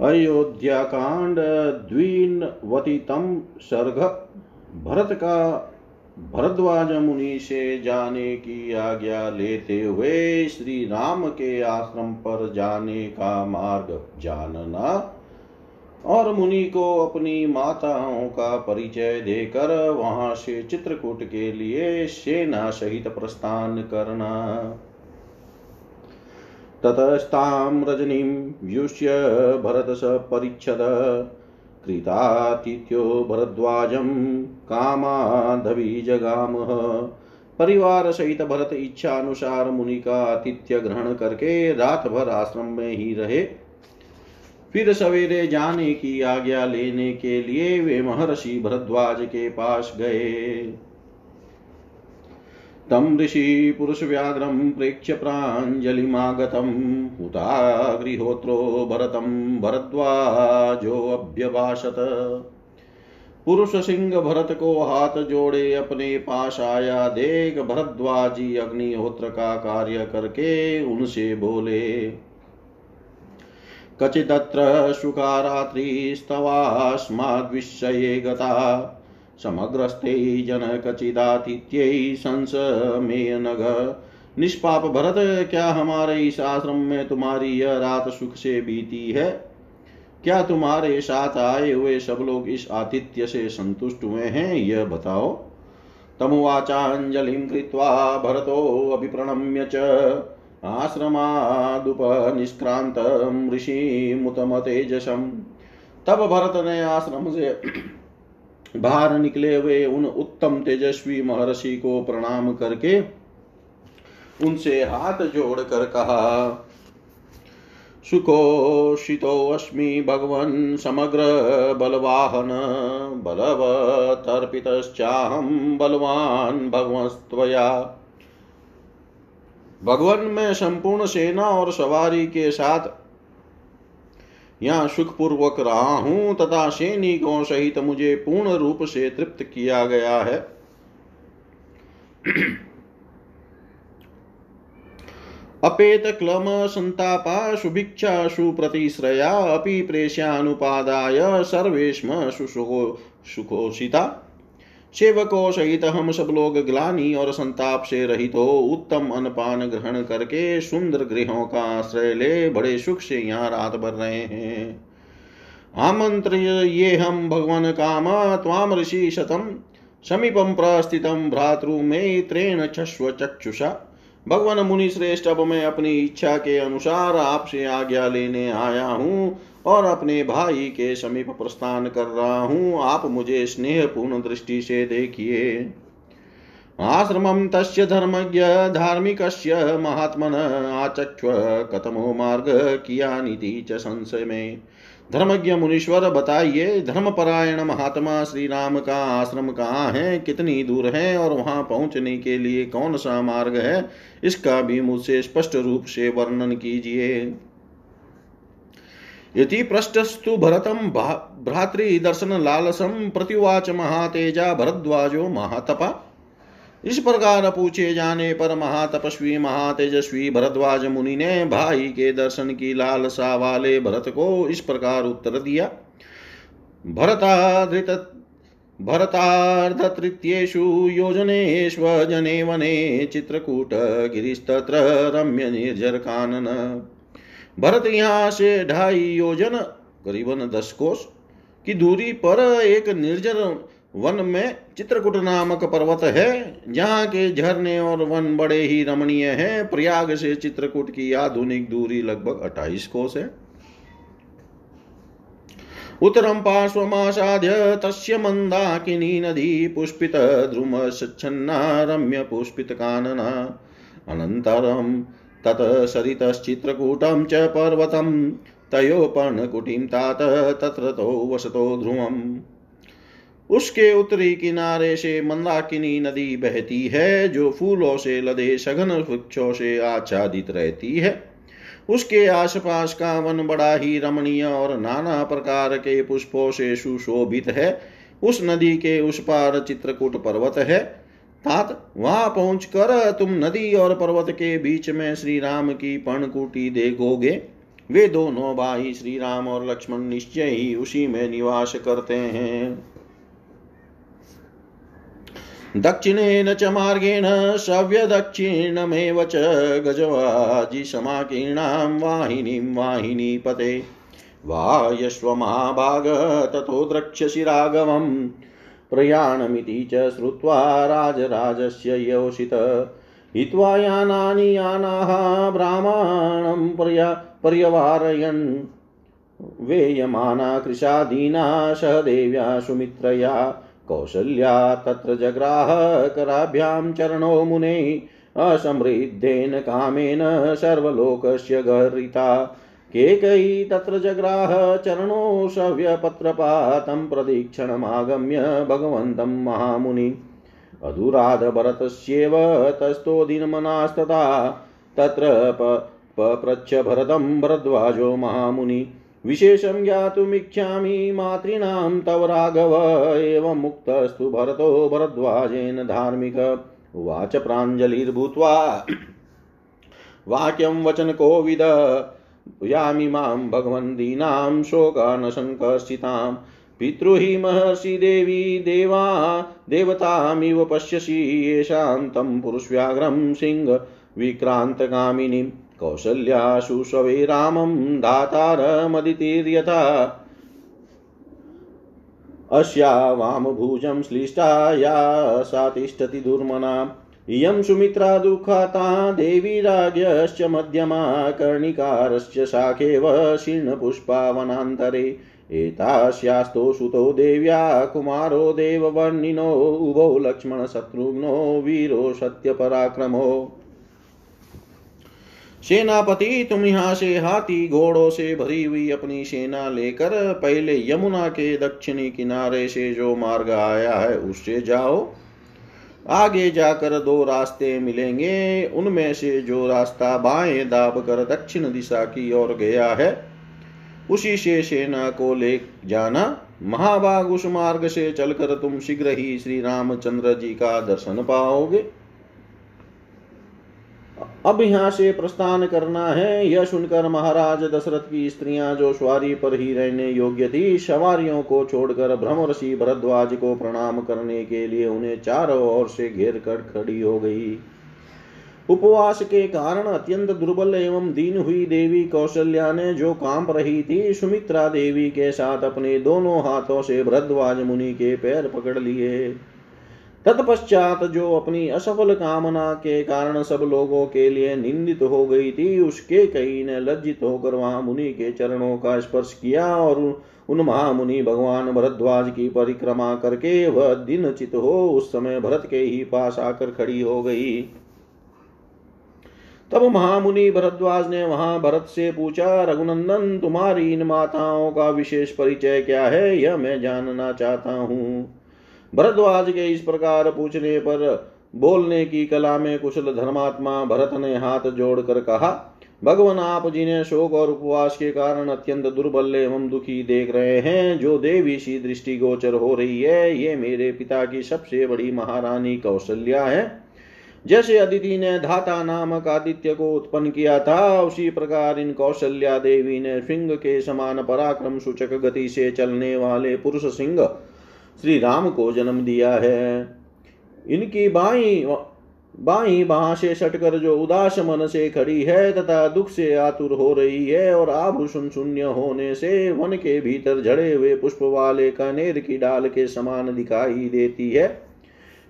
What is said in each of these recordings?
अयोध्याकांड द्विनवतितम सर्ग। भरत का भरद्वाज मुनि से जाने की आज्ञा लेते हुए श्री राम के आश्रम पर जाने का मार्ग जानना और मुनि को अपनी माताओं का परिचय देकर वहाँ से चित्रकूट के लिए सेना सहित प्रस्थान करना। ततस्तां रजनीं व्युष्य भरत स परिच्छद। कृतातिथ्यो भरद्वाजं कामाधवीजगामः परिवार सहित भरत इच्छा अनुसार मुनि का आतिथ्य ग्रहण करके रात भर आश्रम में ही रहे। फिर सवेरे जाने की आज्ञा लेने के लिए वे महर्षि भरद्वाज के पास गए। तं ऋषिपुरुषव्याघ्रं प्रेक्ष्य प्राञ्जलिमागतम् हुतागृहोत्रो भरतं भरद्वाजोऽभ्यभाषत पुरुष सिंह भरत को हाथ जोड़े अपने पास आया। देख भरद्वाजी अग्निहोत्र का कार्य करके उनसे बोले, कचिदत्र शुकारात्रिस्तवास्माद्विषये गता। समग्रस्ते जनकचिदातिथ्यै संसमेयनग। निष्पाप भरत, क्या हमारे इस आश्रम में तुम्हारी यह रात सुख से बीती है? क्या तुम्हारे साथ आए हुए सब लोग इस आतिथ्य से संतुष्ट हुए हैं, यह बताओ? तमुवाचाञ्जलिं कृत्वा भरतोऽभिप्रणम्य च। आश्रमादुपनिष्क्रान्तं ऋषिमुतमतेजसम्। तब भरत ने आश्रम से बाहर निकले हुए उन उत्तम तेजस्वी महर्षि को प्रणाम करके उनसे हाथ जोड़कर कहा सुकोषितोऽस्मि भगवन् समग्र बलवाहन, बलवतर्पितश्चाहं बलवान् भगवस्त्वया। भगवान मैं संपूर्ण सेना और सवारी के साथ यहाँ सुखपूर्वक रहा हूँ, तथा सैनिकों सहित मुझे पूर्ण रूप से तृप्त किया गया है। अपेत क्लम संतापा सुभिक्षा सुप्रतिश्रया अपि प्रेष्यानुपादाय सर्वेश्म सुखोषिता। सेवकों सहित हम सब लोग ग्लानी और संताप से रहित हो उत्तम अनपान ग्रहण करके सुंदर गृहों का आश्रय ले बड़े सुख से यहाँ रात भर रहे हैं। आमंत्र ये हम भगवान काम ताम ऋषि शतम, समीपम प्रस्थितम भ्रातृ त्रेण छस्व चक्षुषा। भगवान मुनि श्रेष्ठ, अब मैं अपनी इच्छा के अनुसार आपसे आज्ञा लेने आया हूँ। और अपने भाई के समीप प्रस्थान कर रहा हूँ। आप मुझे स्नेह पूर्ण दृष्टि से देखिए। आश्रमं तस्य धर्मज्ञ धार्मिकस्य महात्मन आचक्ष्व कतमो मार्ग कियानिति च संशय में धर्मज्ञ मुनीश्वर, बताइए, धर्मपरायण महात्मा श्री राम का आश्रम कहाँ है? कितनी दूर है? और वहाँ पहुँचने के लिए कौन सा मार्ग है? इसका भी मुझसे स्पष्ट रूप से वर्णन कीजिए। यदि पृष्ठस्तु भरतं भ्रातृदर्शन लालसम प्रतिवाच महातेजा भरद्वाजो महातपा। इस प्रकार पूछे जाने पर महातपस्वी, महातेजस्वी भरद्वाज मुनि ने भाई के दर्शन की लालसा वाले भरत को इस प्रकार उत्तर दिया। भरताधृत भरतार्धतृत्येषु योजनेष्वजने वने चित्रकूट गिरिस्तत्र रम्य निर्जर कानन भरत यहाँ से ढाई योजन, करीबन दस कोष की दूरी पर एक निर्जन वन में चित्रकूट नामक पर्वत है, जहाँ के झरने और वन बड़े ही रमणीय हैं। प्रयाग से चित्रकूट की आधुनिक दूरी लगभग अट्ठाईस कोस है। उत्तरम पार्श्वमासाद्य तस्य मंदाकिनी नदी पुष्पित द्रुम सच्छन्ना रम्य पुष्पित कानना। अनन्तरं तत् सरितश्चित्रकूटं च पर्वतं तयोपर्णकुटिं तात तत्र तो वसतो ध्रुवम्। उसके उत्तरी किनारे से मंदाकिनी नदी बहती है, जो फूलों से लदे सघन वृक्षों से आच्छादित रहती है। उसके आसपास का वन बड़ा ही रमणीय और नाना प्रकार के पुष्पों से सुशोभित है। उस नदी के उस पार चित्रकूट पर्वत है। तात वहाँ पहुंचकर तुम नदी और पर्वत के बीच में श्री राम की पर्णकुटी देखोगे। वे दोनों भाई श्री राम और लक्ष्मण निश्चय ही उसी में निवास करते हैं। दक्षिणेन च मार्गेण सव्यदक्षिणमेव च गजवाजिसमाकीर्णां वाहिनीं वाहिनीपते। वायश्वमहाभाग ततो द्रक्ष्यसि राघवम्। प्रयाणमिति च श्रुत्वा राजराजस्य योषित। हित्वा यानानि यानाः ब्राह्मणं पर्य, पर्यवारयन्। वेयमाना कृशादीना सहदेव्या सुमित्रया। कौसल्या तत्र जग्राह कराभ्यां चरणो मुने। असमृद्धेन कामेन सर्वलोकस्य गर्हिता। केकयी तत्र जग्राह चरणो सव्यपत्रपातं प्रदीक्षणमागम्य भगवन्तं महामुनि। अधुराधभरतस्येव तस्थोदिनमनास्तथा तत्र पप्रच्छ भरतं भरद्वाजो महामुनि। विशेषं ज्ञातुमिच्छामि मातॄणां तव राघव, एवं मुक्तस्तु भरतो भरद्वाजेन धार्मिक। उवाच प्राञ्जलिर्भूत्वा। वाक्यं वचनकोविद यामि माँ भगवन्दीनां शोकानसङ्कर्षितां पितृहि महर्षि देवी देवा, देवतामिव पश्यसि येषां तं पुरुषव्याघ्रं सिंहविक्रान्तकामिनीं कौसल्याशु स्ववे रामं धातारमदितिर्यथा अस्या वामभुजं श्लिष्टा या सा तिष्ठति दुर्मना इयं सुमित्रा दुःखाता देवी राज्ञश्च मध्यमा कर्णिकारस्य शाखेव शीर्णपुष्पावनान्तरे। एतास्यास्तो सुतो देव्या, कुमारो देववर्णिनो, उभौ लक्ष्मणशत्रुघ्नो, वीरो सत्यपराक्रमो। सेनापति, तुम यहाँ से हाथी घोड़ों से भरी हुई अपनी सेना लेकर पहले यमुना के दक्षिणी किनारे से जो मार्ग आया है, उससे जाओ। आगे जाकर दो रास्ते मिलेंगे। उनमें से जो रास्ता बाएँ दाब कर दक्षिण दिशा की ओर गया है, उसी से सेना को ले जाना। महाभाग उस मार्ग से चलकर तुम शीघ्र ही श्री रामचंद्र जी का दर्शन पाओगे। अब यहाँ से प्रस्थान करना है। यह सुनकर महाराज दशरथ की स्त्रियाँ जो स्वारी पर ही रहने योग्य थी, सवारियों को छोड़कर भ्रमर्षि भरद्वाज को प्रणाम करने के लिए उन्हें चारों ओर से घेर कर खड़ी हो गई। उपवास के कारण अत्यंत दुर्बल एवं दीन हुई देवी कौशल्या ने जो काँप रही थी, सुमित्रा देवी के साथ अपने दोनों हाथों से भरद्वाज मुनि के पैर पकड़ लिए। तत्पश्चात जो अपनी असफल कामना के कारण सब लोगों के लिए निंदित हो गई थी, उसके कई ने लज्जित होकर वहाँ मुनि के चरणों का स्पर्श किया और उन महामुनि भगवान भरद्वाज की परिक्रमा करके वह दिन चित हो उस समय भरत के ही पास आकर खड़ी हो गई। तब महामुनि भरद्वाज ने वहाँ भरत से पूछा, रघुनंदन, तुम्हारी इन माताओं का विशेष परिचय क्या है? यह मैं जानना चाहता हूँ। भरद्वाज के इस प्रकार पूछने पर बोलने की कला में कुशल धर्मात्मा भरत ने हाथ जोड़कर कहा, भगवान, आप जिन्हें शोक और उपवास के कारण अत्यंत दुर्बल एवं दुखी देख रहे हैं, जो देवी सी दृष्टि गोचर हो रही है, ये मेरे पिता की सबसे बड़ी महारानी कौशल्या है। जैसे अदिति ने धाता नामक आदित्य को उत्पन्न किया था, उसी प्रकार इन कौशल्या देवी ने सिंह के समान पराक्रम सूचक गति से चलने वाले पुरुष सिंह श्री राम को जन्म दिया है। इनकी बाई बाई बाह से सटकर जो उदास मन से खड़ी है, तथा दुख से आतुर हो रही है, और आभूषण शून्य होने से वन के भीतर झड़े हुए पुष्प वाले कनेर की डाल के समान दिखाई देती है।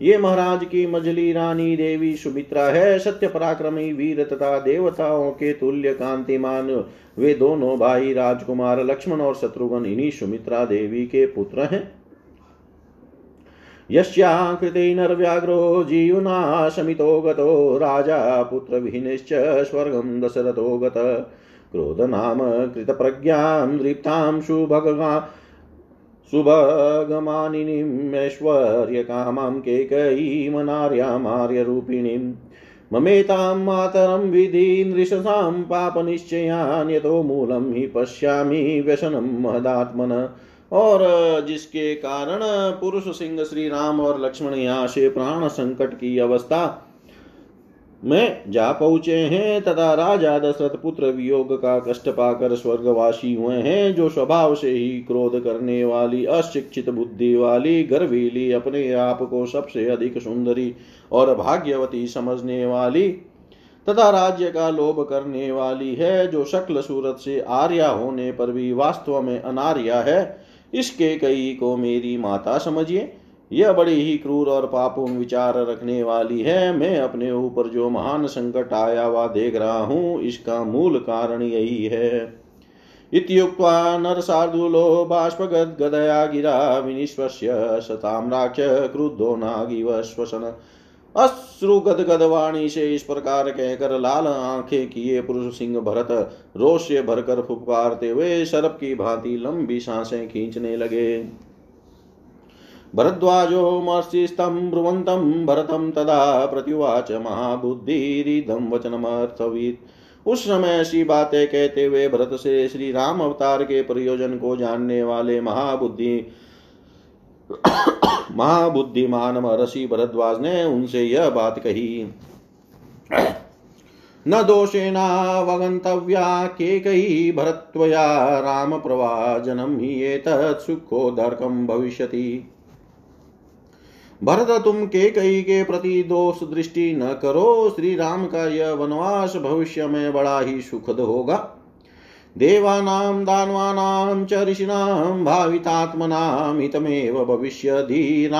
ये महाराज की मजली रानी देवी सुमित्रा है। सत्य पराक्रमी वीर तथा देवताओं के तुल्य कांतिमान, वे दोनों भाई राजकुमार लक्ष्मण और शत्रुघ्न, इन्हीं सुमित्रा देवी के पुत्र हैं। यस्याकृते नरव्याघ्रो जीवना शमितो गतो राजा पुत्रविहीनश्च स्वर्गं दशरथो गत। क्रोधनाम कृतप्रज्ञां दृप्तां सुभगा सुभगमानिनीमेश्वर्यकामां केकयीमनार्यामार्यरूपिणीं ममेतां मातरं विधि नृशसां पापनिश्चयान् यतो मूलं हि पश्यामि व्यसनं महदात्मन। और जिसके कारण पुरुष सिंह श्री राम और लक्ष्मण यहाँ से प्राण संकट की अवस्था में जा पहुँचे हैं, तथा राजा दशरथ पुत्र वियोग का कष्ट पाकर स्वर्गवासी हुए हैं, जो स्वभाव से ही क्रोध करने वाली, अशिक्षित बुद्धि वाली, गर्वीली, अपने आप को सबसे अधिक सुंदरी और भाग्यवती समझने वाली, तथा राज्य का लोभ करने वाली है, जो शक्ल सूरत से आर्या होने पर भी वास्तव में अनार्या है। इसके कई को मेरी माता समझिए। यह बड़ी ही क्रूर और पापून विचार रखने वाली है। मैं अपने ऊपर जो महान संकट आया हुआ देख रहा हूँ, इसका मूल कारण यही है। इत्युक्त्वा नरसार्दूलो बाष्पगद्गदया गिरा, विनिश्वस्य शताम्राक्ष क्रुद्धो नागिव श्वसन अश्रु गदगद वाणी से इस प्रकार कहकर लाल आँखें किए पुरुष सिंह भरत। रोष से भरकर फुपकारते हुए शरप की भांति लंबी साँसें खींचने लगे। भरद्वाजो मर्षिस्तं ब्रुवन्तं भरतं तदा प्रत्युवाच महाबुद्धिरिदं वचनमर्थवीत्। उस समय ऐसी बातें कहते हुए भरत से श्री राम अवतार के प्रयोजन को जानने वाले महाबुद्धि महाबुद्धिमान महर्षि भरद्वाज ने उनसे यह बात कही। न दोषेणावगन्तव्या केकयी भरत्वया रामप्रवाजनं हि एतत् सुखोदर्कं भविष्यति। भरत तुम के कई के प्रति दोष दृष्टि न करो श्री राम का यह वनवास भविष्य में बड़ा ही सुखद होगा। देवानां, दानवानां च ऋषीणां, भावितात्मनां हितमेव भविष्यधि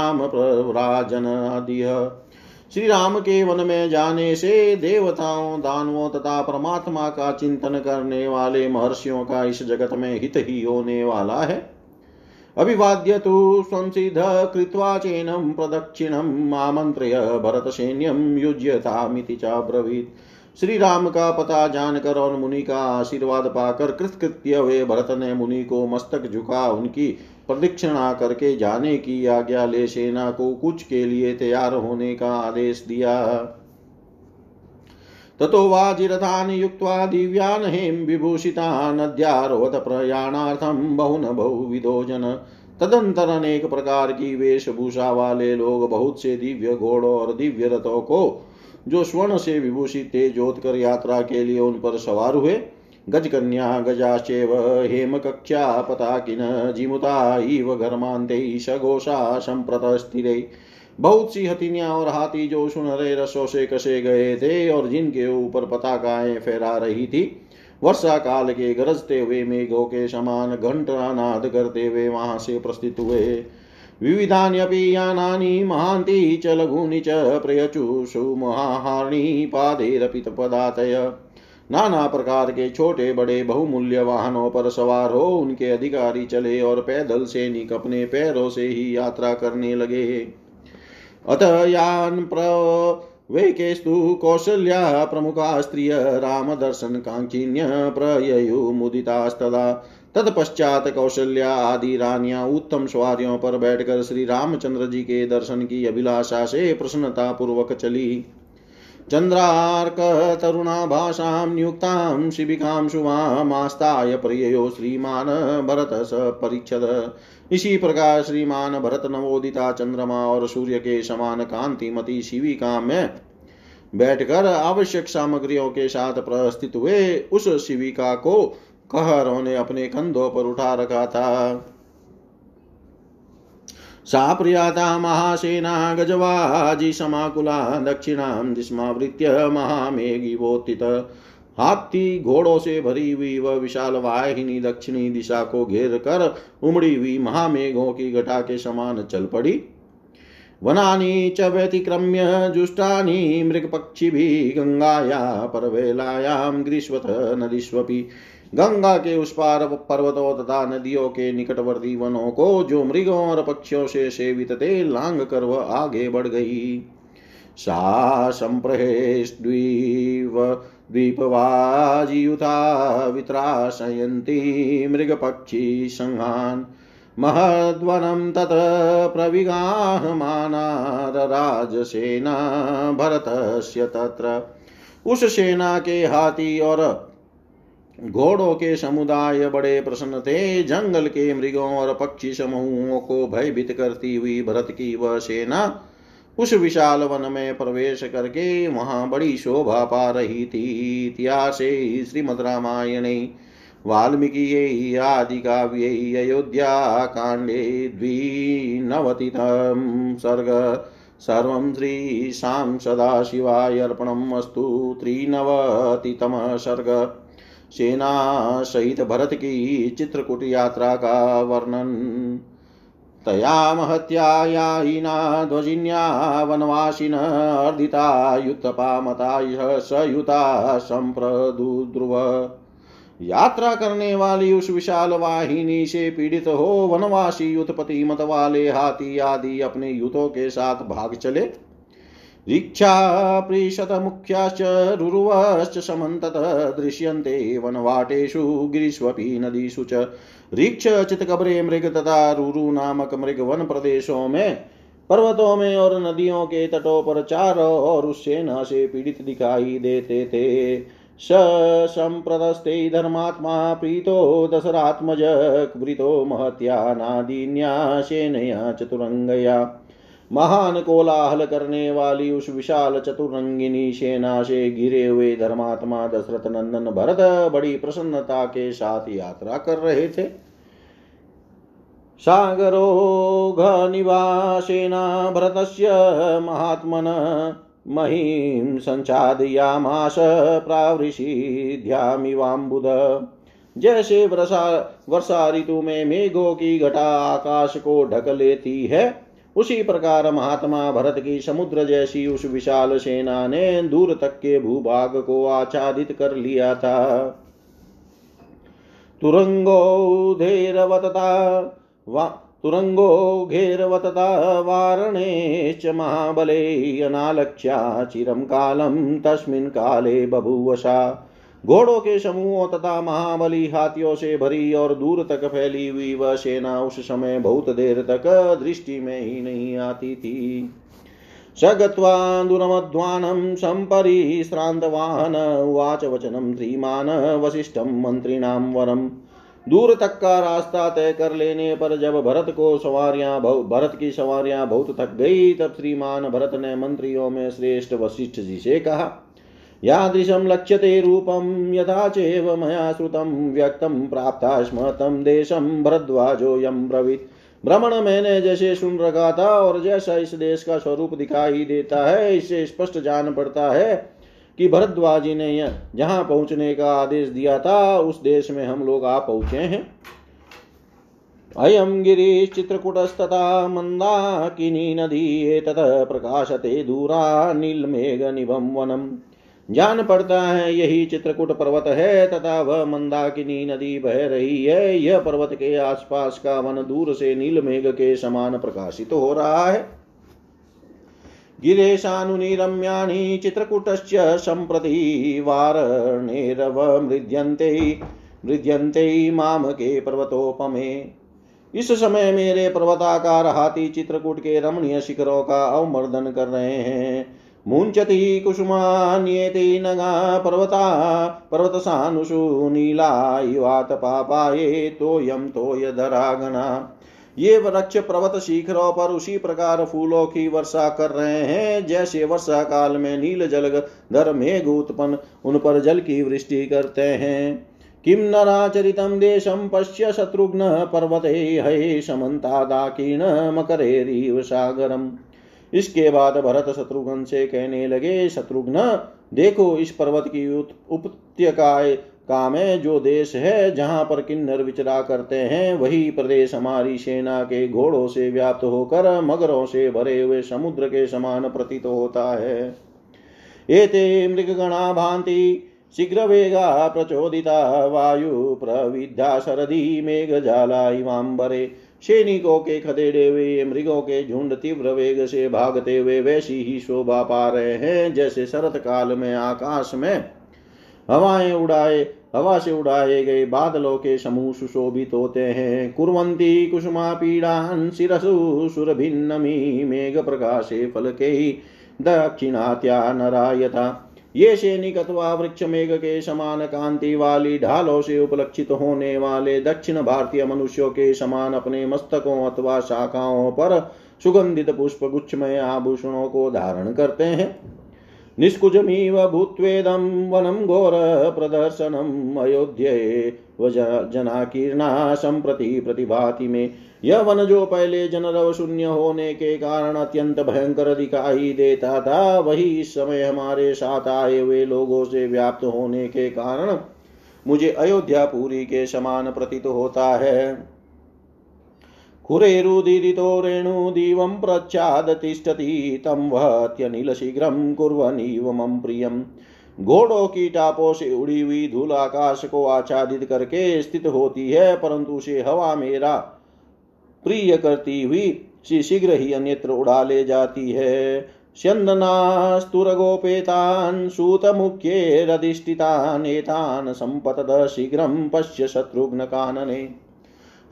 श्री राम के वन में जाने से देवताओं, दानवों तथा परमात्मा का चिंतन करने वाले महर्षियों का इस जगत में हित ही होने वाला है। अभिवाद्य तो संसिध कृत्वा चेनं प्रदक्षिणम् आमन्त्र्य भरतसैन्यं युज्यतामिति चाब्रवीत्। श्री राम का पता जानकर और मुनि का आशीर्वाद पाकर कृतकृत्य हुए भरत ने मुनि को मस्तक झुका, उनकी प्रदक्षिणा करके जाने की आज्ञा ले सेना को कुछ के लिए तैयार होने का आदेश दिया। ततो वाजिरथान् युक्त्वा दिव्यान् हेम विभूषितान् अध्यारोहत प्रयाणार्थं बहुन बहुविधो जन तदंतर अनेक प्रकार की वेशभूषा वाले लोग बहुत से दिव्य घोड़ों और दिव्य रथों को जो स्वर्ण से विभूषित थे जोत कर यात्रा के लिए उन पर सवार हुए। गजकन्या गजाश्चैव हेम कक्षा पताकिन, जिमुता इव घर्मान्ते सघोषा संप्रत, स्थिरै। बहुत सी हथिनियाँ और हाथी जो सुनहरे रसों से कसे गए थे और जिनके ऊपर पताकाएँ फहरा रही थी, वर्षा काल के गरजते हुए मेघों के समान घंटा नाद करते हुए वहाँ से प्रस्थित हुए। विविधान्यपि यानानि महान्ति च लघूनि च प्रयचुषु महाहारिणी पादेरपित पदातय। नाना प्रकार के छोटे बड़े बहुमूल्य वाहनों पर सवार हो उनके अधिकारी चले और पैदल सैनिक अपने पैरों से ही यात्रा करने लगे। अत यान् प्रवेकेस्तु कौशल्या प्रमुखा स्त्रिय रामदर्शनकाङ्क्षिण्य प्रययुमुदितास्तदा तत्पश्चात कौशल्या आदि रानियाँ उत्तम स्वारियों पर बैठकर श्री रामचंद्र जी के दर्शन की अभिलाषा से प्रसन्नता पूर्वक चली। चन्द्रार्क तरुणाभाषां, नियुक्तां, शिबिकां शुभामास्ताय प्रिययो श्रीमान् भरत स परीक्षद इसी प्रकार श्रीमान भरत नवोदिता चंद्रमा और सूर्य के समान कांतिमती शिविका में बैठकर आवश्यक सामग्रियों के साथ प्रस्थित हुए उस शिविका को कहरों ने अपने कंधों पर उठा रखा था। सा प्रियाता महासेना, गजवाजी समाकुला दक्षिणां दिस्मावृत्य महामेघिवोत्थित हाथी घोड़ों से भरी हुई वह विशाल वाहिनी दक्षिणी दिशा को घेर कर उमड़ी हुई महामेघों की घटा के समान चल पड़ी। वनानि च व्यतिक्रम्य, जुष्टानि मृगपक्षिभिः गङ्गाया परवेलायां ग्रीष्वत नदीष्वपि। गंगा के उस पार पर्वतों तथा नदियों के निकटवर्ती वनों को जो मृगों और पक्षियों से सेवित थे, लांग कर वह आगे बढ़ गई। सा संप्रहेष्वीव द्वीपवाजियुता वित्राशयन्ती मृगपक्षी संहान्। महद्वनं तत् प्रविगाहमानारराजसेना भरतस्य तत्र। उस सेना के हाथी और घोड़ों के समुदाय बड़े प्रसन्न थे। जंगल के मृगों और पक्षी समूहों को भयभीत करती हुई भरत की वह सेना उस विशाल वन में प्रवेश करके वहाँ बड़ी शोभा पा रही थी। इतिहास श्रीमद रामायण वाल्मीकि आदि काव्य, अयोध्या कांडे, द्विनवतितम सर्ग। सर्वं श्रीशां सदाशिवाय अर्पणम् अस्तु। त्रिनवतितमः सर्ग। सेना सहित भरत की चित्रकूट यात्रा का वर्णन। तया महत्यायायिना ध्वजिन्या वनवासिन अर्दिता युत्थपामता सयुता संप्रदुद्रुव। यात्रा करने वाली उस विशाल वाहिनी से पीड़ित हो वनवासी युद्धपति मत वाले हाथी आदि अपने युद्धों के साथ भाग चले। रीक्षा प्रीशतमुख्याश्च रुरुवश्च समन्तत दृश्यन्ते वनवाटेषु गिरीष्वपि नदीषु च रीक्ष चितकबरे मृग तथा रुरु नामक मृग वन प्रदेशों में, पर्वतों में और नदियों के तटों पर चारों और उस सेना पीड़ित दिखाई देते थे। सम्प्रदस्ते धर्मात्मा प्रीतो दशरात्मज वृतो महत्या नादीन्या सेनया चतुरंगया। महान कोलाहल करने वाली उस विशाल चतुरंगिनी सेना से घिरे हुए धर्मात्मा दशरथ नंदन भरत बड़ी प्रसन्नता के साथ यात्रा कर रहे थे। सागरो घनिवासेना भरतस्य महात्मन महीं संचादयामास प्रावृषिध्यामिवाम्बुद जैसे वर्षा वर्षा ऋतु में मेघों की घटा आकाश को ढक लेती है उसी प्रकार महात्मा भरत की समुद्र जैसी उस विशाल सेना ने दूर तक के भूभाग को आच्छादित कर लिया था। तुरंगो धैरवतता तुरंगो घेरवतता वारणेश्च महाबले, अनालक्ष्या चिरं कालं तस्मिन् काले बभूवशा घोड़ों के समूहों तथा महाबली हाथियों से भरी और दूर तक फैली हुई वह सेना उस समय बहुत देर तक दृष्टि में ही नहीं आती थी। स दुरमध्वानं सम्परिश्रान्तवाहन उवाच वचनं श्रीमान् वसिष्ठं मन्त्रिणां वरम् दूर तक का रास्ता तय कर लेने पर जब भरत को सवारियाँ भरत की सवारियाँ बहुत थक गई, तब श्रीमान भरत ने मंत्रियों में श्रेष्ठ वशिष्ठ जी से कहा यादृशं लक्ष्यते रूपं यथा चेव मया श्रुतं व्यक्तं प्राप्ता स्म तं देशं भरद्वाजोऽयं ब्रवीत्। भ्रमण मैंने जैसे सुन रखा था और जैसा इस देश का स्वरूप दिखाई देता है इससे स्पष्ट जान पड़ता है कि भरद्वाज ने जहाँ पहुँचने का आदेश दिया था, उस देश में हम लोग आ पहुँचे हैं। अयम गिरिश्चित्रकूटस्तथा मंदाकिनी नदी एतत् प्रकाशते दूरा नीलमेघ निभम वनम जान पड़ता है, यही चित्रकूट पर्वत है, तथा वह मंदाकिनी नदी बह रही है। यह पर्वत के आसपास का वन दूर से नीलमेघ के समान प्रकाशित तो हो रहा है। गिरेशानुनिरम्याणि चित्रकूटश्च सम्प्रति वारणेरवमृद्यन्ते मृद्यन्ते मामके पर्वतोपमे। इस समय मेरे पर्वताकार हाथी चित्रकूट के रमणीय शिखरों का अवमर्दन कर रहे हैं। मुंचति कुसुमान्येति नगा पर्वता पर्वतसानुषु नीला इवात पापाये तोयम तोयधरागणा ये वृक्ष पर्वत शिखरों पर उसी प्रकार फूलों की वर्षा कर रहे हैं, जैसे वर्षा काल में नील जल धर मेघ उत्पन्न उन पर जल की वृष्टि करते हैं। किम नराचरितं देशं पश्य शत्रुघ्न पर्वते हये समन्तादाकीर्ण मकरेरिव सागरम। इसके बाद भरत शत्रुघ्न से कहने लगे, शत्रुघ्न, देखो इस पर्वत की उपत्यकाय का में जो देश है, जहाँ पर किन्नर विचरा करते हैं, वही प्रदेश हमारी सेना के घोड़ों से व्याप्त होकर मगरों से भरे हुए समुद्र के समान प्रतीत होता है। एते मृगगणा भांति शीघ्र वेगा प्रचोदिता, वायु प्रविद्या, शरदी मेघ जाला इवाम्बरे सैनिकों के खदेड़े हुए मृगों के झुंड तीव्र वेग से भागते हुए वैसी ही शोभा पा रहे हैं, जैसे शरत काल में आकाश में। हवाएँ उड़ाए, हवा से उड़ाए गए बादलों के समूह सुशोभित होते हैं। कुरंती कुसुमा, पीड़ान शिरसु सुरभिन्नमी मेघ प्रकाशे फल फलके दक्षिणात्या नरायता। ये सैनिक अथवा वृक्ष मेघ के समान कांति वाली ढालों से उपलक्षित होने वाले दक्षिण भारतीय मनुष्यों के समान अपने मस्तकों अथवा शाखाओं पर सुगंधित पुष्प गुच्छमय आभूषणों को धारण करते हैं। निष्कुजमीव भूत्वेदं वनं घोरप्रदर्शनम् अयोध्ये जनाकीर्णा सम्प्रति प्रतिभाति में यह वन जो पहले जनरव शून्य होने के कारण अत्यंत भयंकर दिखाई देता था। वही इस समय हमारे साथ आए हुए लोगों से व्याप्त होने के कारण मुझे अयोध्या पूरी के समान प्रतीत होता है। खुरेरुदीरितो रेणुदिवं प्रच्छादतिष्ठति तं वहत्यनिलशीघ्रं कुर्वनीव मम प्रियम्। घोड़ों की टापों से उड़ी हुई धूल आकाश को आच्छादित करके स्थित होती है, परंतु उसे हवा मेरा प्रिय करती हुई, शीघ्र ही अन्यत्र उड़ा ले जाती है। स्यन्दनास्तुरगोपेतान् सूतमुख्येरधिष्ठितान् एतान् सम्पतद शीघ्रं पश्य शत्रुघ्न कानने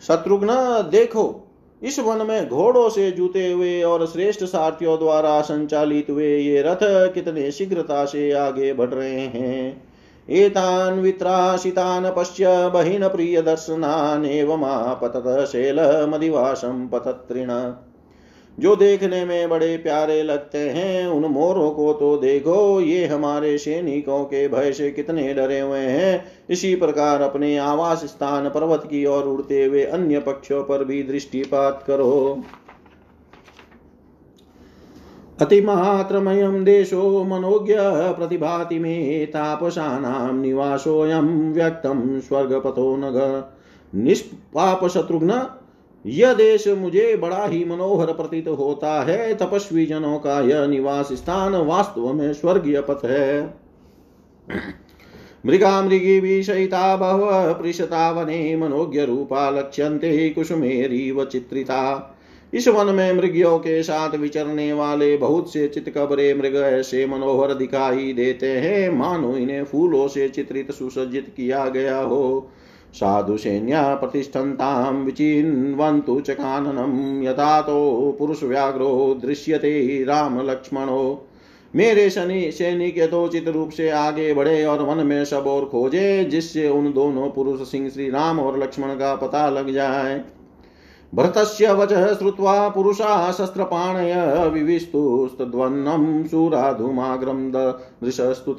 शत्रुघ्न, देखो, इस वन में घोड़ों से जूते हुए और श्रेष्ठ सारथियों द्वारा संचालित हुए ये रथ कितने शीघ्रता से आगे बढ़ रहे हैं। एतान् वित्राशितान् पश्य बहिन प्रिय दर्शनान् एवमापतत शैलमदिवासं पतत्रिण। जो देखने में बड़े प्यारे लगते हैं, उन मोरों को तो देखो, ये हमारे सैनिकों के भय से कितने डरे हुए हैं। इसी प्रकार अपने आवास स्थान पर्वत की ओर उड़ते हुए अन्य पक्षों पर भी दृष्टिपात करो। अतिमात्रमयं देशो मनोज्ञ प्रतिभाति मे तापसानां निवासोऽयं व्यक्तं स्वर्गपथो नग। निष्पाप शत्रुघ्न यह देश मुझे बड़ा ही मनोहर प्रतीत होता है। तपस्वी जनों का यह निवास स्थान वास्तव में स्वर्गीय पथ है। मृगा मृगी विषयिता बहव पृषता वने मनोज्ञ रूपा लक्ष्यंते लक्ष्यन्ते कुसुमेरीव चित्रिता। इस वन में मृगियों के साथ विचरने वाले बहुत से चितकबरे मृग ऐसे मनोहर दिखाई देते हैं। मानो इन्हें फूलों से चित्रित सुसज्जित किया गया हो। साधुसैन्या प्रतिष्ठन्तां विचिन्वन्तु च काननं, यथा तो पुरुषव्याघ्रो दृश्यते रामलक्ष्मणो मेरे शनि सैनिक यथोचित रूप से आगे बढ़े और वन में सब और खोजे, जिससे उन दोनों पुरुष सिंह श्री राम और लक्ष्मण का पता लग जाए। भरतस्य वचः श्रुत्वा पुरुषा शस्त्रपाणय विविस्तुस्तद्वन्नं शूराधुमाग्रं दृशस्तुत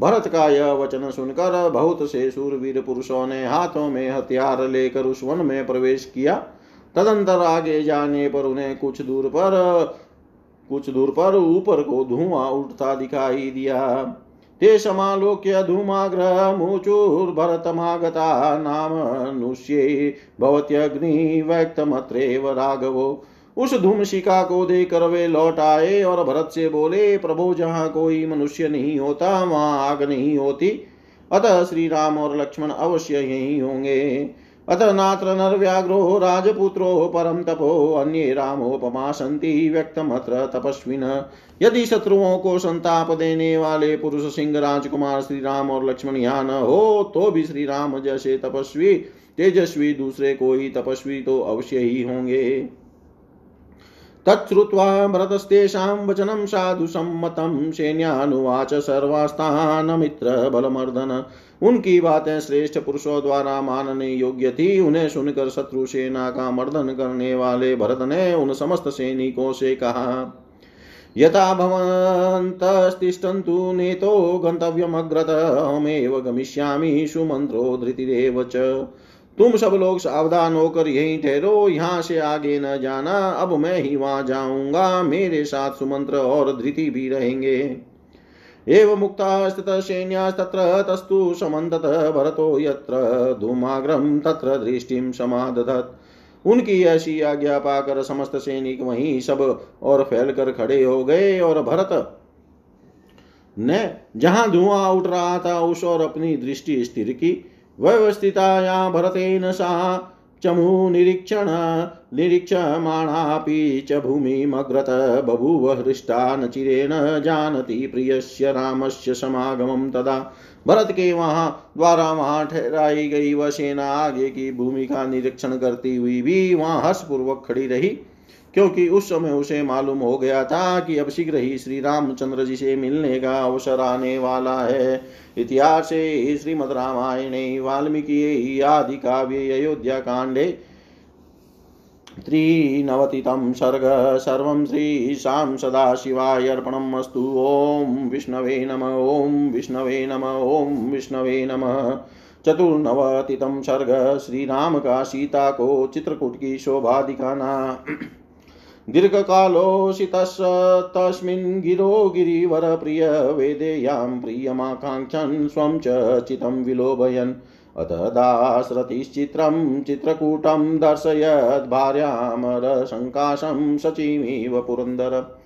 भरत का यह वचन सुनकर बहुत से सूरवीर पुरुषों ने हाथों में हथियार लेकर उस वन में प्रवेश किया। तदंतर आगे जाने पर उन्हें कुछ दूर पर, कुछ दूर पर ऊपर को धुआँ उठता दिखाई दिया। ते समालोक्य धूमाग्रमुचुर्भरतमागता नाम नुष्ये भवत्यग्नि व्यक्तमत्रेव राघवो। उस धूमशिका को देकर वे लौट आए और भरत से बोले, प्रभु, जहाँ कोई मनुष्य नहीं होता, वहाँ आग नहीं होती। अतः श्री राम और लक्ष्मण अवश्य यही होंगे। अतः नात्र नर व्याघ्रो राजपुत्रो, परम तपो, अन्य रामोपमा संति, व्यक्तमत्र तपस्विन। यदि शत्रुओं को संताप देने वाले पुरुष सिंह, राजकुमार श्री राम और लक्ष्मण यहाँ न हो तो भी श्री राम जैसे तपस्वी तेजस्वी दूसरे कोई तपस्वी तो अवश्य ही होंगे। तच्छ्रुत्वा भरतस्तेषां वचनं साधु सम्मतं सैन्यानुवाच बलमर्दन। उनकी बातें श्रेष्ठ पुरुषों द्वारा मानने योग्य थी। उन्हें सुनकर शत्रु सेना का मर्दन करने वाले भरत ने उन समस्त सैनिकों से कहा, यथा भवन्तस्तिष्ठन्तु नेतो गन्तव्यमग्रत, अहमेव गमिष्यामि सुमन्त्रो धृतिरेव च। तुम सब लोग सावधान होकर यहीं ठहरो, यहाँ से आगे न जाना। अब मैं ही वहाँ जाऊँगा, मेरे साथ सुमंत्र और धृति भी रहेंगे। एव मुक्ता स्थित सैन्यास्तत्र तस्तु समन्तत भरतो यत्र धूमाग्रम तत्र दृष्टिम समादधत। उनकी ऐसी आज्ञा पाकर समस्त सैनिक वहीं सब और फैलकर खड़े हो गए और भरत ने जहाँ धुआँ उठ रहा था, उस और अपनी दृष्टि स्थिर की। व्यवस्थिताया भरतेन सा चमु निरीक्षण निरीक्षमाणापि च भूमिमग्रत बभूव हृष्टा न चिरेण जानति प्रियस्य रामस्य समागमं तदा। भरत के वहाँ द्वारा वहाँ ठहराई गई, वह सेना आगे की भूमि का निरीक्षण करती हुई भी वहाँ हर्षपूर्वक खड़ी रही। क्योंकि उस समय उसे मालूम हो गया था कि अब शीघ्र ही श्री रामचंद्र जी से मिलने का अवसर आने वाला है। इतिहास श्रीमद रामायणे, वाल्मीकि आदि काव्य, अयोध्या कांडे त्रिनवतितं सर्ग, सर्वं श्रीशां सदाशिवाय अर्पणम् अस्तु। ॐ विष्णवे नम, ॐ विष्णवे नम, ॐ विष्णवे नमः। चतुर्नवतितं सर्ग, श्रीराम का सीता को चित्रकूट की शोभा दिखाना। दीर्घकालोऽसितस् तस्मिन् गिरो गिरिवरप्रिय वेदेयां प्रियमाकाङ्क्षन् स्वं च चितं विलोभयन्। अथ दासरतिश्चित्रं चित्रकूटं दर्शयद् भार्यामरशङ्काशं सचिमिव पुरन्दर।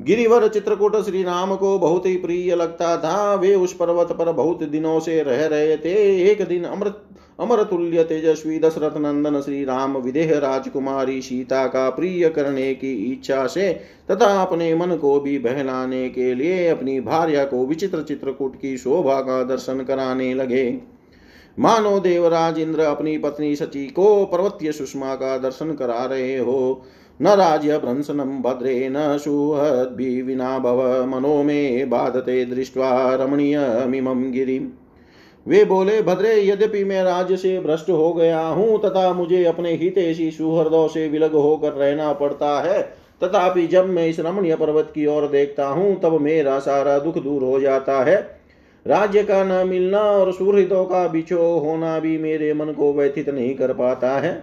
गिरिवर चित्रकूट श्री राम को बहुत ही प्रिय लगता था। वे उस पर्वत पर बहुत दिनों से रह रहे थे। एक दिन अमृत अमर तुल्य तेजस्वी दशरथ नंदन श्री राम विदेह राजकुमारी सीता का प्रिय करने की इच्छा से तथा अपने मन को भी बहलाने के लिए अपनी भार्या को विचित्र चित्रकूट की शोभा का दर्शन कराने लगे। मानो देवराज इंद्र अपनी पत्नी सची को पर्वतीय सुषमा का दर्शन करा रहे हो। न राज्य भ्रंसनम भद्रे, न सुहद्भि विना भव मनो में बाधते दृष्ट्वा रमणीयमिमं गिरी। वे बोले, भद्रे, यद्यपि मैं राज्य से भ्रष्ट हो गया हूँ, तथा मुझे अपने हितेशी सुहृदों से विलग होकर रहना पड़ता है, तथापि जब मैं इस रमणीय पर्वत की ओर देखता हूँ, तब मेरा सारा दुख दूर हो जाता है। राज्य का न मिलना और सुहृदों का बिछो होना भी मेरे मन को व्यथित नहीं कर पाता है।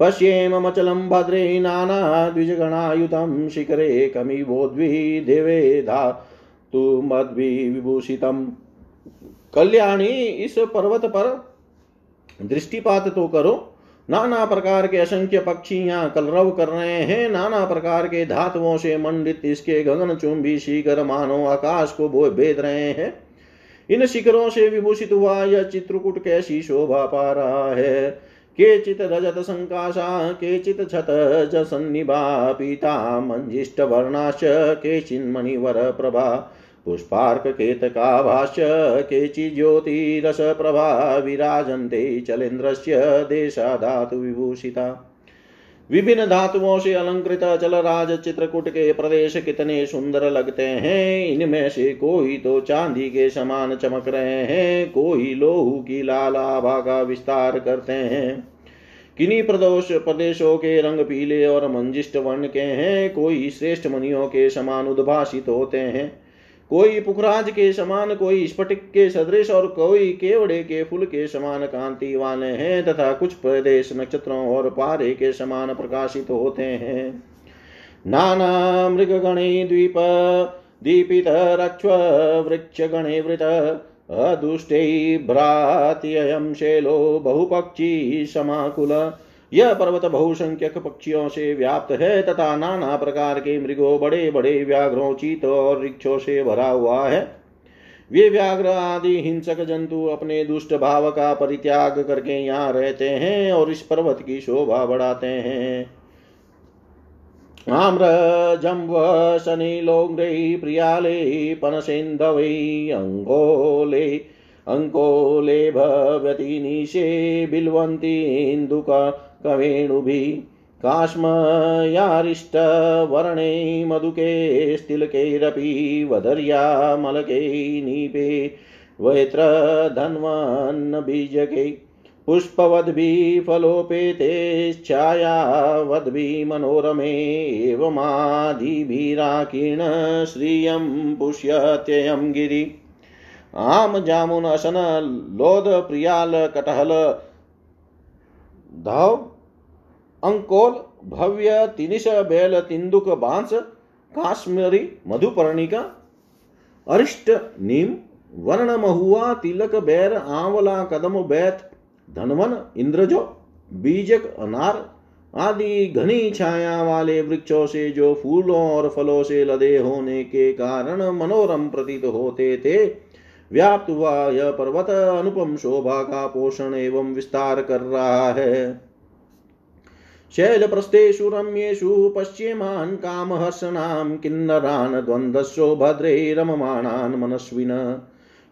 पश्येमचलं भद्रे नाना नानाद्विजगणायुतं शिखरे कमिवोद्वि देवे धातु मद्विभूषितम् कल्याणी, इस पर्वत पर दृष्टिपात तो करो। नाना प्रकार के असंख्य पक्षी यहाँ कलरव कर रहे हैं। नाना प्रकार के धातुओं से मंडित इसके गगन चुंबी शिखर मानो आकाश को बो भेद रहे हैं। इन शिखरों से विभूषित हुआ यह चित्रकूट कैसी शोभा पा रहा है। केचित रजत संकाशा केचित छत जसन्निभा पीता मंजिष्ट वर्णाश्च केचिन्मणिवर प्रभा पुष्पार्ककेतकाभाश्च केचि ज्योतिरसप्रभा विराजन्ते चलेन्द्रस्य विभूषिता विभिन्न धातुओं से अलंकृत राज चित्रकूट के प्रदेश कितने सुंदर लगते हैं, इनमें से कोई तो चांदी के समान चमक रहे हैं, कोई लोहू की लाल आभा का विस्तार करते हैं। किन्हीं प्रदोष प्रदेशों के रंग पीले और मंजिष्ट वर्ण के हैं, कोई श्रेष्ठ मनियों के समान उद्भाषित होते हैं। कोई पुखराज के समान, कोई स्फटिक के सदृश और कोई केवड़े के फूल के समान कांति वाले हैं तथा कुछ प्रदेश नक्षत्रों और पारे के समान प्रकाशित होते हैं। नाना मृग गणे द्वीप, दीपित रक्ष वृक्ष गणे वृत, अदुष्टे भ्रात्ययम शैलो, बहुपक्षी समाकुल। यह पर्वत बहुसंख्यक पक्षियों से व्याप्त है, तथा नाना प्रकार के मृगों बड़े बड़े व्याघ्रों, चीतों और रिक्षों से भरा हुआ है। वे व्याघ्र आदि हिंसक जंतु अपने दुष्ट भाव का परित्याग करके यहाँ रहते हैं और इस पर्वत की शोभा बढ़ाते हैं। आम्र जम्ब शनिलोग्रै प्रियाले पनसेन्दवै अङ्गोले अङ्कोले भवति निशे बिल्वन्तीन्दुका कवेणुभिः काश्मयारिष्टवर्णे मधुके स्तिलकैरपि वदर्यामलकै नीपे वैत्रधन्वन्नबीजकै पुष्पवद्भिः फलोपेतेश्छायावद्भिः मनोरमे एवमादिभिराकीर्ण श्रियं पुष्यत्ययं गिरि आम जामुन असन लोद प्रियाल कटहल। धव। अंकोल, भव्य, तिनिश, बेल, तिंदुक, बाँस, काश्मीरी, मधुपर्णिका, अरिष्ट, नीम, वर्ण महुआ, तिलक, बैर, आंवला, कदम, बैत, धनवन, इंद्रजो, बीजक, अनार, आदि घनी छाया वाले वृक्षों से जो फूलों और फलों से लदे होने के कारण मनोरम प्रतीत होते थे, व्याप्त हुआ यह पर्वत, अनुपम शोभा का पोषण एवं विस्तार कर रहा है। शैलप्रस्थेषु रम्येषु पश्येमान् कामहर्षणां किन्नरान् द्वन्द्वस्यो भद्रे रममाणान् मनस्विन।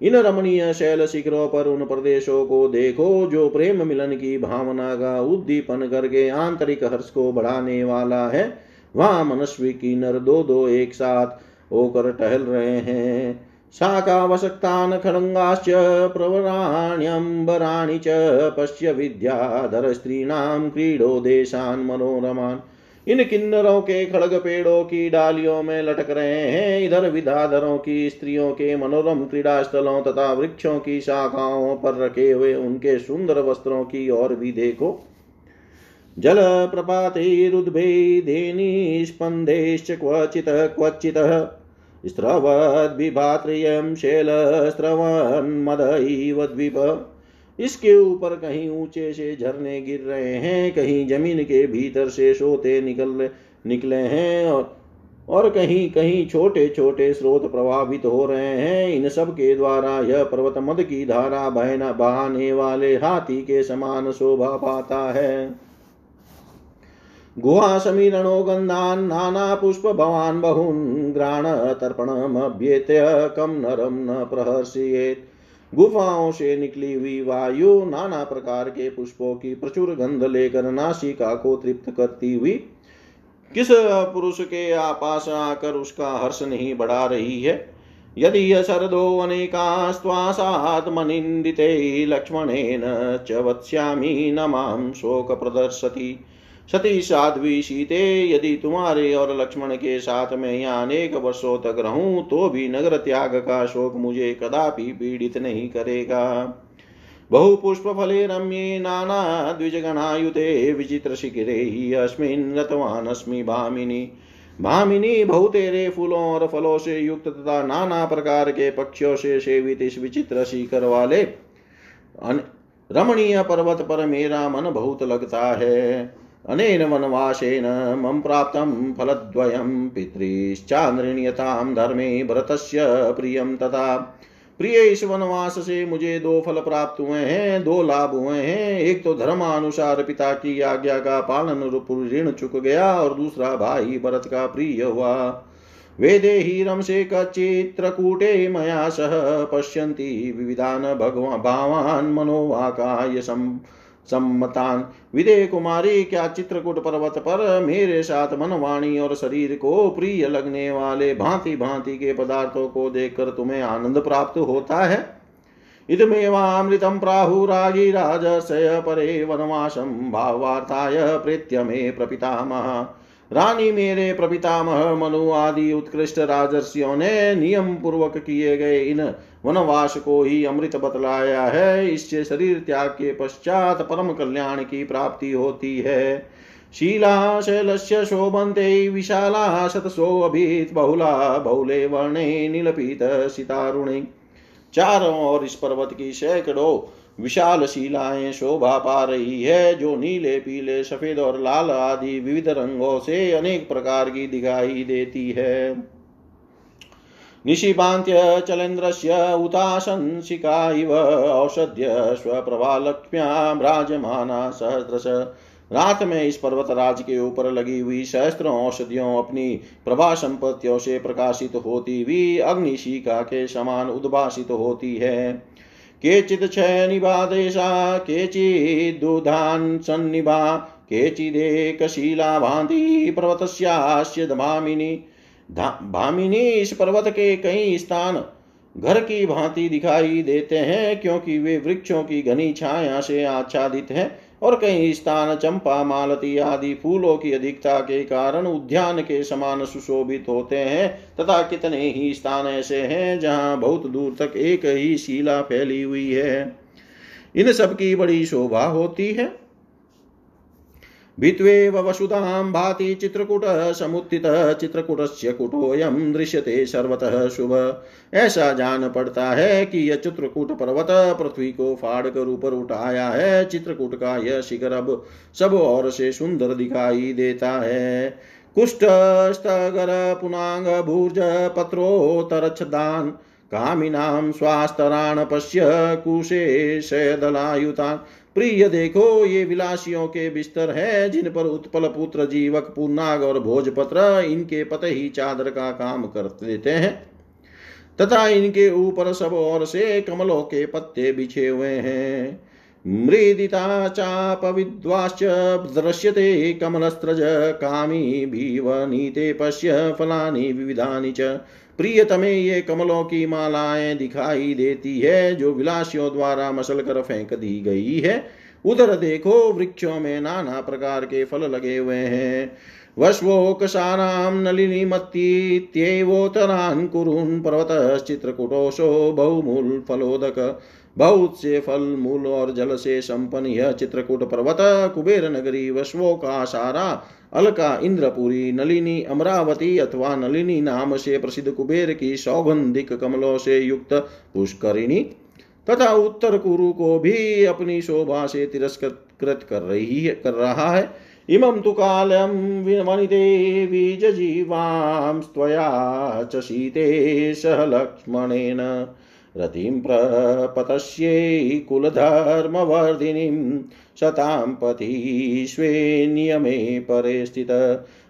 इन रमणीय शैल शिखरों पर उन प्रदेशों को देखो, जो प्रेम मिलन की भावना का उद्दीपन करके आंतरिक हर्ष को बढ़ाने वाला है। वहाँ मनस्वी की नर दो दो एक साथ होकर टहल रहे हैं। शाकावशक्तान् खड्गाश्च प्रवराण्यम्बराणि च पश्य विद्याधर स्त्रीणां क्रीडो देशान् मनोरमान्। इन किन्नरों के खड़ग पेड़ों की डालियों में लटक रहे हैं, इधर विधाधरों की स्त्रियों के मनोरम क्रीड़ा स्थलों तथा वृक्षों की शाखाओं पर रखे हुए उनके सुंदर वस्त्रों की ओर भी देखो। जल प्रपातैरुद्भेदेनी स्पन्देश्च क्वचित्, क्वचितः। स्रवद्विभात्रियं शैलस्रवन्मद इव द्वीप। इसके ऊपर कहीं ऊँचे से झरने गिर रहे हैं, कहीं ज़मीन के भीतर से सोते निकल निकले हैं और और कहीं कहीं छोटे छोटे स्रोत प्रभावित हो रहे हैं। इन सब के द्वारा यह पर्वत मद की धारा बहना, बहाने वाले हाथी के समान शोभा पाता है। गुहा समीरणो गंधान नाना पुष्प भवान बहुन ग्राण तर्पणमभ्येत्य कम नरम न प्रहर्षयेत। गुफाओं से निकली हुई वायु नाना प्रकार के पुष्पों की प्रचुर गंध लेकर नासिका को तृप्त करती हुई, किस पुरुष के आपास आकर उसका हर्ष नहीं बढ़ा रही है? यदि शरदो अनेकास्त्वासात्मनिन्दिते लक्ष्मणेन च वत्स्यामि न शोक प्रदर्शति सती साध्वी सीते यदि तुम्हारे और लक्ष्मण के साथ में यहाँ अनेक वर्षों तक रहूँ तो भी नगर त्याग का शोक मुझे कदापि पीड़ित नहीं करेगा। बहुपुष्प फले रम्ये विचित्र शिखिरे ही अस्मिन् रतवान अस्मि भामिनी भामिनी बहुतेरे फूलों और फलों से युक्त तथा नाना प्रकार के पक्षियों से सेवित इस विचित्र शिखर वाले रमणीय पर्वत पर मेरा मन बहुत लगता है। अनेन वनवासेन मम प्राप्तं फलद्वयं पितृश्चान्द्रिण्यतां धर्मे भरतस्य प्रियं तथा। प्रिय इस वनवास से मुझे दो फल प्राप्त हुए हैं, दो लाभ हुए हैं। एक तो धर्मानुसार पिता की आज्ञा का पालन रूप ऋण चुक गया और दूसरा भाई भरत का प्रिय हुआ। वेदे ही रमसे कचित्रकूटे मया सह पश्यन्ति विविधान भगवान भावान् मनोवाकाय सम्मतान। विदे कुमारी, क्या चित्रकूट पर्वत पर मेरे साथ मन वाणी और शरीर को प्रिय लगने वाले भांति भांति के पदार्थों को देखकर तुम्हें आनंद प्राप्त होता है? इदमेवामृतं प्राहुरागिराजस्य परे वनवासं भावार्थाय प्रेत्य मे प्रपितामह। रानी मेरे प्रपितामह, मनु आदि उत्कृष्ट राजर्षियों ने नियम पूर्वक किए गए इन वनवास को ही अमृत बतलाया है। इससे शरीर त्याग के पश्चात परम कल्याण की प्राप्ति होती है। शीला शैलस्य शोभन्ते विशाला शतशोभित बहुला बहुले वर्णे नीलपीत सितारुणे। चारों और इस पर्वत की सैकड़ों विशाल शिलाएँ शोभा पा रही है, जो नीले, पीले, सफ़ेद और लाल आदि विविध रंगों से अनेक प्रकार की दिखाई देती है। निशिपान्त्य चलेन्द्रस्य उताशंसिका इव औषध्य स्वप्रभालक्ष्म्या भ्राजमाना सहस्रश। रात में इस पर्वत राज के ऊपर लगी हुई सहस्त्रों औषधियों अपनी प्रभा संपत्तियों से प्रकाशित होती हुई अग्निशिका के समान उद्भाषित होती है। केचित् क्षयनिबादेशा केचिदुधान् सन्निभा केचिदेकशीला भान्ति पर्वतस्यास्य भामिनी भामिनी इस पर्वत के कई स्थान घर की भांति दिखाई देते हैं, क्योंकि वे वृक्षों की घनी छाया से आच्छादित हैं और कई स्थान चंपा, मालती आदि फूलों की अधिकता के कारण उद्यान के समान सुशोभित होते हैं, तथा कितने ही स्थान ऐसे हैं जहाँ बहुत दूर तक एक ही शिला फैली हुई है। इन सब की बड़ी शोभा होती है। भित्वेव वसुधां भाति चित्रकूटः समुत्थितः, चित्रकूटस्य कुटोऽयं दृश्यते सर्वतः शुभ। ऐसा जान पड़ता है कि यह चित्रकूट पर्वत पृथ्वी को फाड़ कर ऊपर उठाया है। चित्रकूट का यह शिखर अब सब और से सुंदर दिखाई देता है। कुष्ठ स्तगर पुनांग भूर्ज पत्रोतरच्छदान कामिनां स्वास्तराण पश्य कुशे शयदलायुतान् प्रिय देखो, ये विलासियों के बिस्तर है, जिन पर उत्पल पुत्र जीवक पूर्णाग और भोजपत्र इनके पते ही चादर का काम कर देते हैं। तथा इनके ऊपर सब ओर से कमलों के पत्ते बिछे हुए हैं। मृदिता चाप विद्वाश्च दृश्यते, कमलस्त्रज, कामी भीवनीते पश्य, फलानि, विविधानि च। प्रियतमे ये कमलों की मालाएँ दिखाई देती है, जो विलासियों द्वारा मसल कर फेंक दी गई है। उधर देखो, वृक्षों में नाना प्रकार के फल लगे हुए हैं। वश्वोकसारां नलिनीमत्तीत्येवोत्तरान् कुरुन् पर्वतश्चित्रकूटोषो बहुमूल फलोदक। बहुत से फल, मूल और जल से संपन्न यह चित्रकूट पर्वत कुबेर नगरी वश्वो का सारा अलका इंद्रपुरी, नलिनी अमरावती अथवा नलिनी नाम से प्रसिद्ध कुबेर की सौगंधिक कमलों से युक्त पुष्करिणी तथा उत्तर कुरु को भी अपनी शोभा से तिरस्कृत कर रही है, कर रहा है। इमं तु कालं वनिते बीजजीवांस्त्वया च शीते सह लक्ष्मणेन। रतिं प्रपतस्यै कुलधर्मवर्धिनीं शतां पति स्वे नियमे परे स्थित।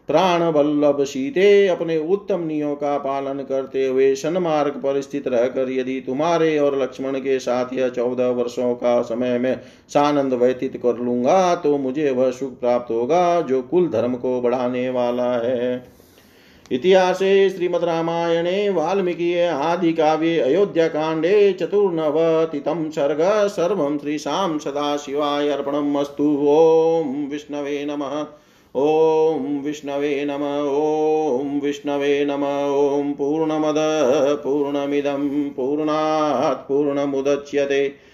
प्राणवल्लभ सीते अपने उत्तम नियों का पालन करते हुए सन्मार्ग पर स्थित रहकर यदि तुम्हारे और लक्ष्मण के साथ यह चौदह वर्षों का समय में सानंद व्यतीत कर लूँगा तो मुझे वह सुख प्राप्त होगा जो कुल धर्म को बढ़ाने वाला है। इतिहासे श्रीमद्रामायणे वाल्मीकि आदि काव्ये अयोध्याकाण्डे चतुर्नवतितं सर्ग सर्वं श्रीशां सदाशिवाय अर्पणमस्तु ॐ विष्णवे नमः। ॐ विष्णवे नम। ॐ विष्णवे नम। ॐ पूर्णमद। पूर्णमिदं। पूर्णात् पूर्णमुदच्यते।